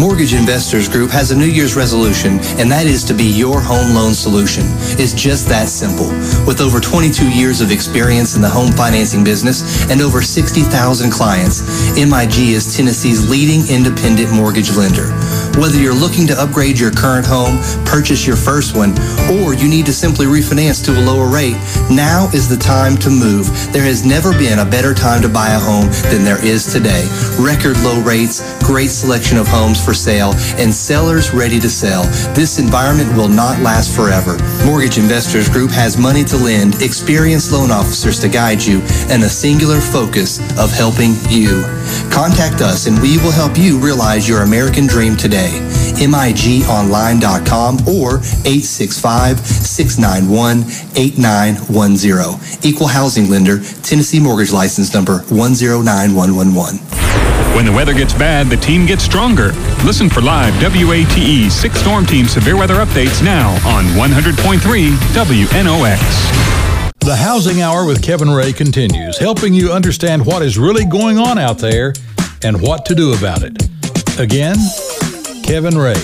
Mortgage Investors Group has a New Year's resolution, and that is to be your home loan solution. It's just that simple. With over 22 years of experience in the home financing business and over 60,000 clients, MIG is Tennessee's leading independent mortgage lender. Whether you're looking to upgrade your current home, purchase your first one, or you need to simply refinance to a lower rate, now is the time to move. There has never been a better time to buy a home than there is today. Record low rates, great selection of homes for sale, and sellers ready to sell. This environment will not last forever. Mortgage Investors Group has money to lend, experienced loan officers to guide you, and a singular focus of helping you. Contact us and we will help you realize your American dream today. MIGOnline.com or 865-691-8910. Equal Housing Lender, Tennessee Mortgage License Number 109111. When the weather gets bad, the team gets stronger. Listen for live WATE 6 Storm Team severe weather updates now on 100.3 WNOX. The Housing Hour with Kevin Ray continues, helping you understand what is really going on out there and what to do about it. Again, Kevin Ray.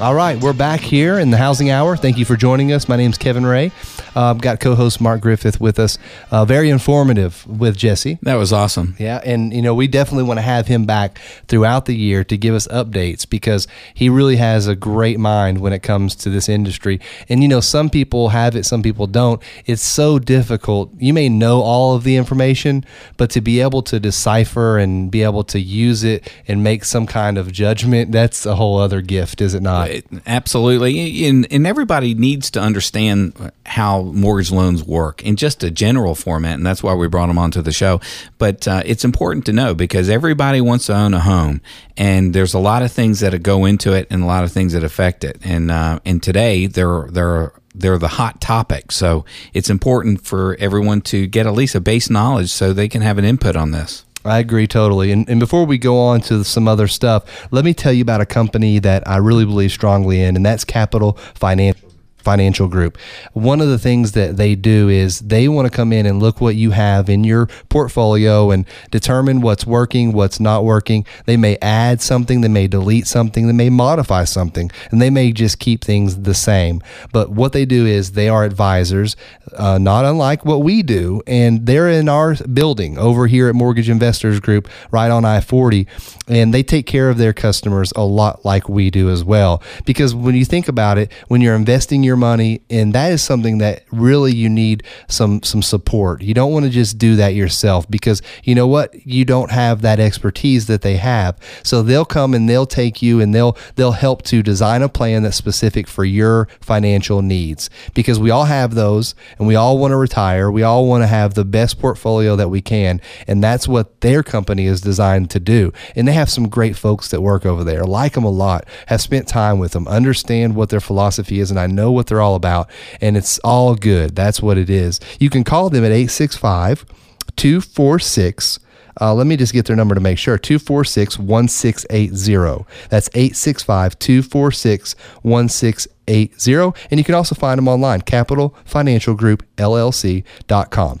All right, we're back here in the Housing Hour. Thank you for joining us. My name's Kevin Ray. Uh, got co-host Mark Griffith with us. Uh, very informative with Jesse. That was awesome. Yeah, and you know we definitely want to have him back throughout the year to give us updates because he really has a great mind when it comes to this industry. And you know some people have it, some people don't. It's so difficult. You may know all of the information, but to be able to decipher and be able to use it and make some kind of judgment, that's a whole other gift, is it not? Absolutely. And, and everybody needs to understand how mortgage loans work in just a general format, and that's why we brought them onto the show. But uh, it's important to know because everybody wants to own a home, and there's a lot of things that go into it, and a lot of things that affect it. And uh, and today they're they're they're the hot topic. So it's important for everyone to get at least a base knowledge so they can have an input on this. I agree totally. And, and before we go on to some other stuff, let me tell you about a company that I really believe strongly in, and that's Capital Financial financial group. One of the things that they do is they want to come in and look what you have in your portfolio and determine what's working, what's not working. They may add something, they may delete something, they may modify something, and they may just keep things the same. But what they do is they are advisors, uh, not unlike what we do, and they're in our building over here at Mortgage Investors Group, right on I 40, and they take care of their customers a lot like we do as well. Because when you think about it, when you're investing your money, and that is something that really you need some some support. You don't want to just do that yourself because you know what? You don't have that expertise that they have. So they'll come and they'll take you and they'll they'll help to design a plan that's specific for your financial needs. Because we all have those and we all want to retire. We all want to have the best portfolio that we can, and that's what their company is designed to do. And they have some great folks that work over there. Like them a lot. Have spent time with them. Understand what their philosophy is, and I know what they're all about. And it's all good. That's what it is. You can call them at 865 246 uh, let me just get their number to make sure 246 1680. That's 865 246 1680. And you can also find them online, Capital Financial Group LLC.com.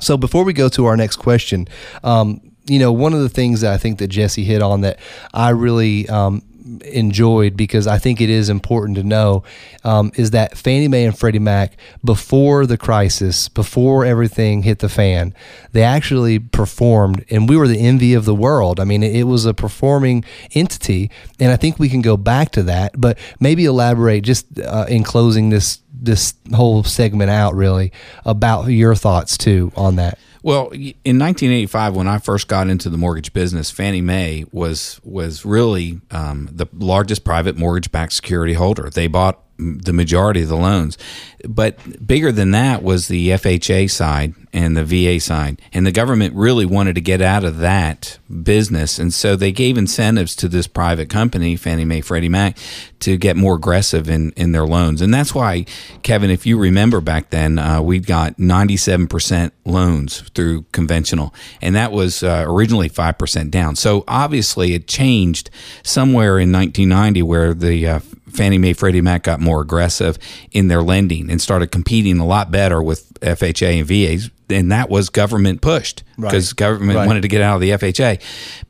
So before we go to our next question, um, you know, one of the things that I think that Jesse hit on that I really um, enjoyed because I think it is important to know um, is that Fannie Mae and Freddie Mac, before the crisis, before everything hit the fan, they actually performed, and we were the envy of the world. I mean, it was a performing entity, and I think we can go back to that. But maybe elaborate just uh, in closing this this whole segment out, really, about your thoughts too on that. Well, in 1985, when I first got into the mortgage business, Fannie Mae was was really um, the largest private mortgage-backed security holder. They bought the majority of the loans. But bigger than that was the FHA side and the VA side. And the government really wanted to get out of that business. And so they gave incentives to this private company, Fannie Mae, Freddie Mac, to get more aggressive in, in their loans. And that's why, Kevin, if you remember back then, uh, we got 97% loans through conventional. And that was uh, originally 5% down. So obviously it changed somewhere in 1990 where the uh, Fannie Mae, Freddie Mac got more aggressive in their lending and started competing a lot better with FHA and VAs and that was government pushed because right. government right. wanted to get out of the FHA.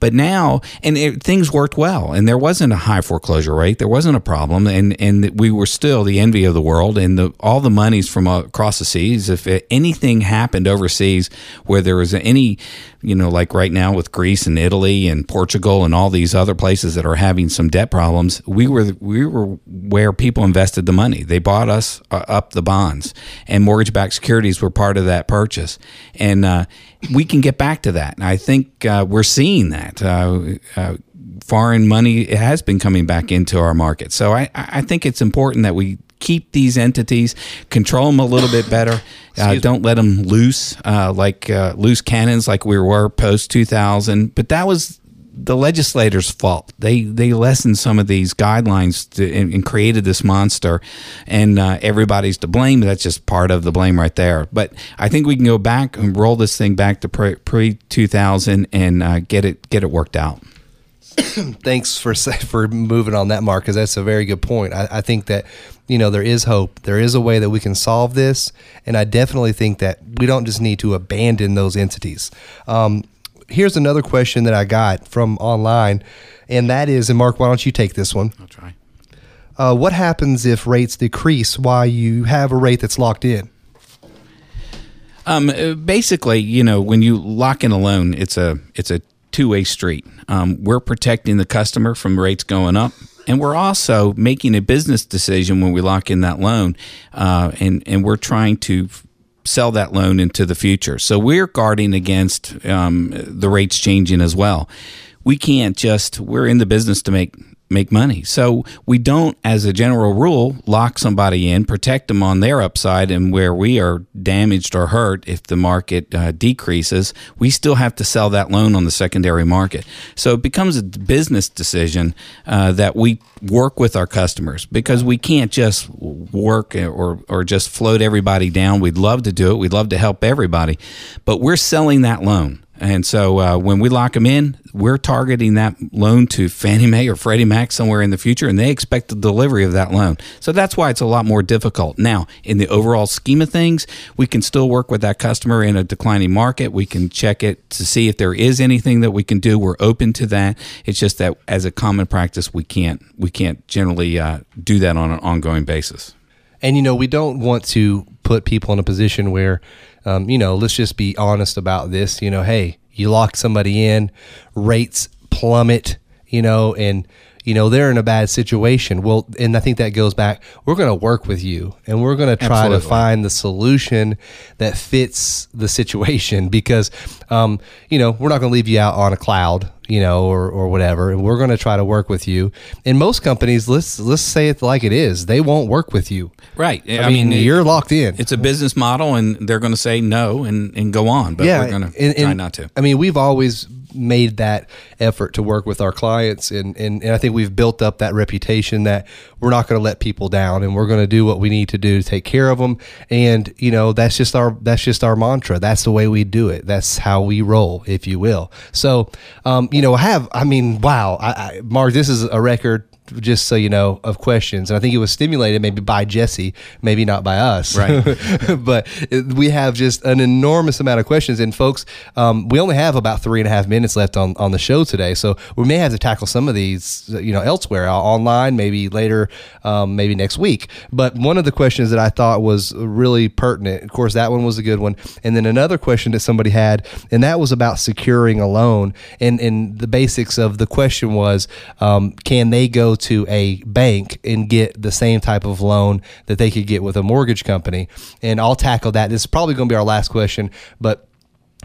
But now, and it, things worked well, and there wasn't a high foreclosure rate. There wasn't a problem, and and we were still the envy of the world. And the, all the monies from across the seas. If anything happened overseas where there was any, you know, like right now with Greece and Italy and Portugal and all these other places that are having some debt problems, we were we were where people invested the money. They bought us uh, up the bonds, and mortgage-backed securities were part of that purchase and uh, we can get back to that. And I think uh, we're seeing that. Uh, uh, foreign money has been coming back into our market. So I, I think it's important that we keep these entities, control them a little bit better. Uh, don't let them loose uh, like uh, loose cannons like we were post 2000. But that was the legislators' fault. They they lessened some of these guidelines to, and, and, created this monster, and uh, everybody's to blame. That's just part of the blame right there. But I think we can go back and roll this thing back to pre two thousand and uh, get it get it worked out. Thanks for for moving on that, Mark, because that's a very good point. I, I think that you know there is hope. There is a way that we can solve this, and I definitely think that we don't just need to abandon those entities. Um, here's another question that I got from online, and that is, and Mark, why don't you take this one? I'll try. Uh, what happens if rates decrease while you have a rate that's locked in? Um, uh, basically, you know, when you lock in a loan, it's a it's a two way street. Um, we're protecting the customer from rates going up, and we're also making a business decision when we lock in that loan, uh, and and we're trying to sell that loan into the future. So we're guarding against um, the rates changing as well. We can't just we're in the business to make make money. So we don't, as a general rule, lock somebody in, protect them on their upside, and where we are damaged or hurt if the market uh, decreases, we still have to sell that loan on the secondary market. So it becomes a business decision uh, that we work with our customers because we can't just work or, or just float everybody down. We'd love to do it. We'd love to help everybody, but we're selling that loan. And so uh, when we lock them in, we're targeting that loan to Fannie Mae or Freddie Mac somewhere in the future, and they expect the delivery of that loan. So that's why it's a lot more difficult. Now, in the overall scheme of things, we can still work with that customer in a declining market. We can check it to see if there is anything that we can do. We're open to that. It's just that as a common practice, we can't we can't generally uh, do that on an ongoing basis. And you know, we don't want to put people in a position where um, you know, let's just be honest about this. You know, hey, you lock somebody in, rates plummet, you know, and you know they're in a bad situation. Well, and I think that goes back. We're going to work with you, and we're going to try Absolutely. to find the solution that fits the situation because, um, you know, we're not going to leave you out on a cloud you know, or, or whatever, and we're going to try to work with you. In most companies, let's let's say it like it is, they won't work with you. Right. I, I mean, mean, you're locked in. It's a business model, and they're going to say no and, and go on. But yeah, we're going to try not to. I mean, we've always made that effort to work with our clients and, and, and I think we've built up that reputation that we're not going to let people down and we're going to do what we need to do to take care of them and you know that's just our that's just our mantra that's the way we do it that's how we roll if you will so um, you know have I mean wow I, I, Mark this is a record just so you know, of questions. And I think it was stimulated maybe by Jesse, maybe not by us. Right. but we have just an enormous amount of questions. And folks, um, we only have about three and a half minutes left on, on the show today. So we may have to tackle some of these, you know, elsewhere, uh, online, maybe later, um, maybe next week. But one of the questions that I thought was really pertinent, of course, that one was a good one. And then another question that somebody had, and that was about securing a loan. And, and the basics of the question was, um, can they go to a bank and get the same type of loan that they could get with a mortgage company. And I'll tackle that. This is probably going to be our last question, but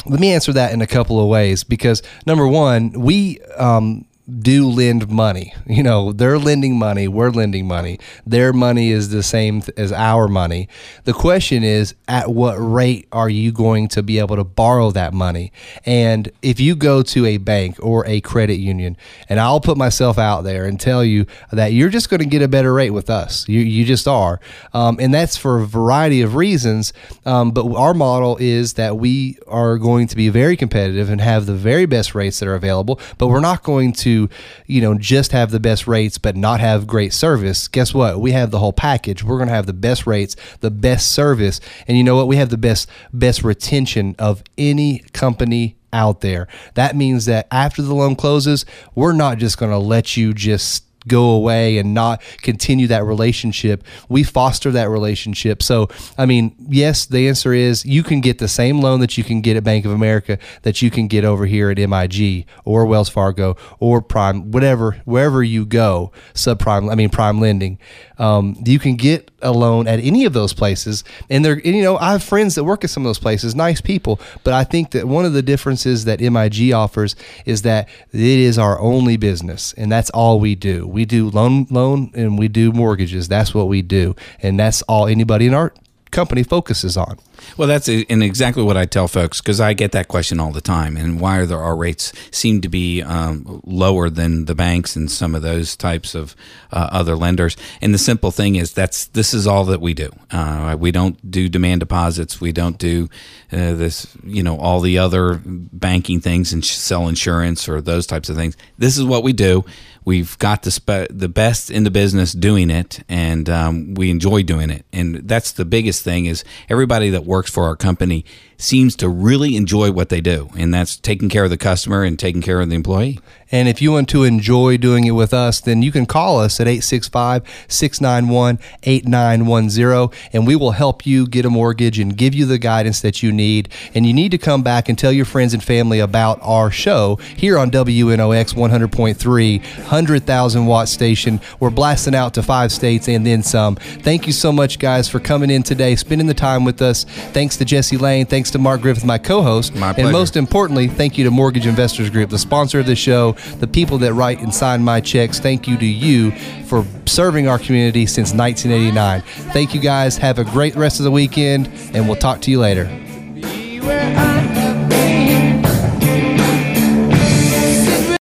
let me answer that in a couple of ways because number one, we um, do lend money. You know, they're lending money, we're lending money. Their money is the same as our money. The question is, at what rate are you going to be able to borrow that money? And if you go to a bank or a credit union, and I'll put myself out there and tell you that you're just going to get a better rate with us. You, you just are. Um, and that's for a variety of reasons. Um, but our model is that we are going to be very competitive and have the very best rates that are available, but we're not going to you know, just have the best rates but not have great service, guess what? We have the whole package. We're going to have the best rates, the best service, and you know what? We have the best best retention of any company out there. That means that after the loan closes, we're not just going to let you just go away and not continue that relationship. We foster that relationship. So, I mean, yes, the answer is you can get the same loan that you can get at Bank of America that you can get over here at MIG or Wells Fargo or Prime, whatever, wherever you go, subprime, I mean, prime lending. Um, you can get a loan at any of those places. And they're, and, you know, I have friends that work at some of those places, nice people. But I think that one of the differences that MIG offers is that it is our only business and that's all we do. We do loan, loan and we do mortgages. That's what we do. And that's all anybody in our company focuses on. Well, that's in exactly what I tell folks because I get that question all the time. And why are there our rates seem to be um, lower than the banks and some of those types of uh, other lenders? And the simple thing is that's this is all that we do. Uh, we don't do demand deposits. We don't do uh, this, you know, all the other banking things and sell insurance or those types of things. This is what we do. We've got the spe- the best in the business doing it, and um, we enjoy doing it. And that's the biggest thing is everybody that works for our company seems to really enjoy what they do, and that's taking care of the customer and taking care of the employee. And if you want to enjoy doing it with us, then you can call us at 865 691 8910, and we will help you get a mortgage and give you the guidance that you need. And you need to come back and tell your friends and family about our show here on WNOX 100.3, 100,000 watt station. We're blasting out to five states and then some. Thank you so much, guys, for coming in today, spending the time with us. Thanks to Jesse Lane. Thanks to Mark Griffith, my co-host. My and most importantly, thank you to Mortgage Investors Group, the sponsor of the show, the people that write and sign my checks. Thank you to you for serving our community since 1989. Thank you guys. Have a great rest of the weekend, and we'll talk to you later.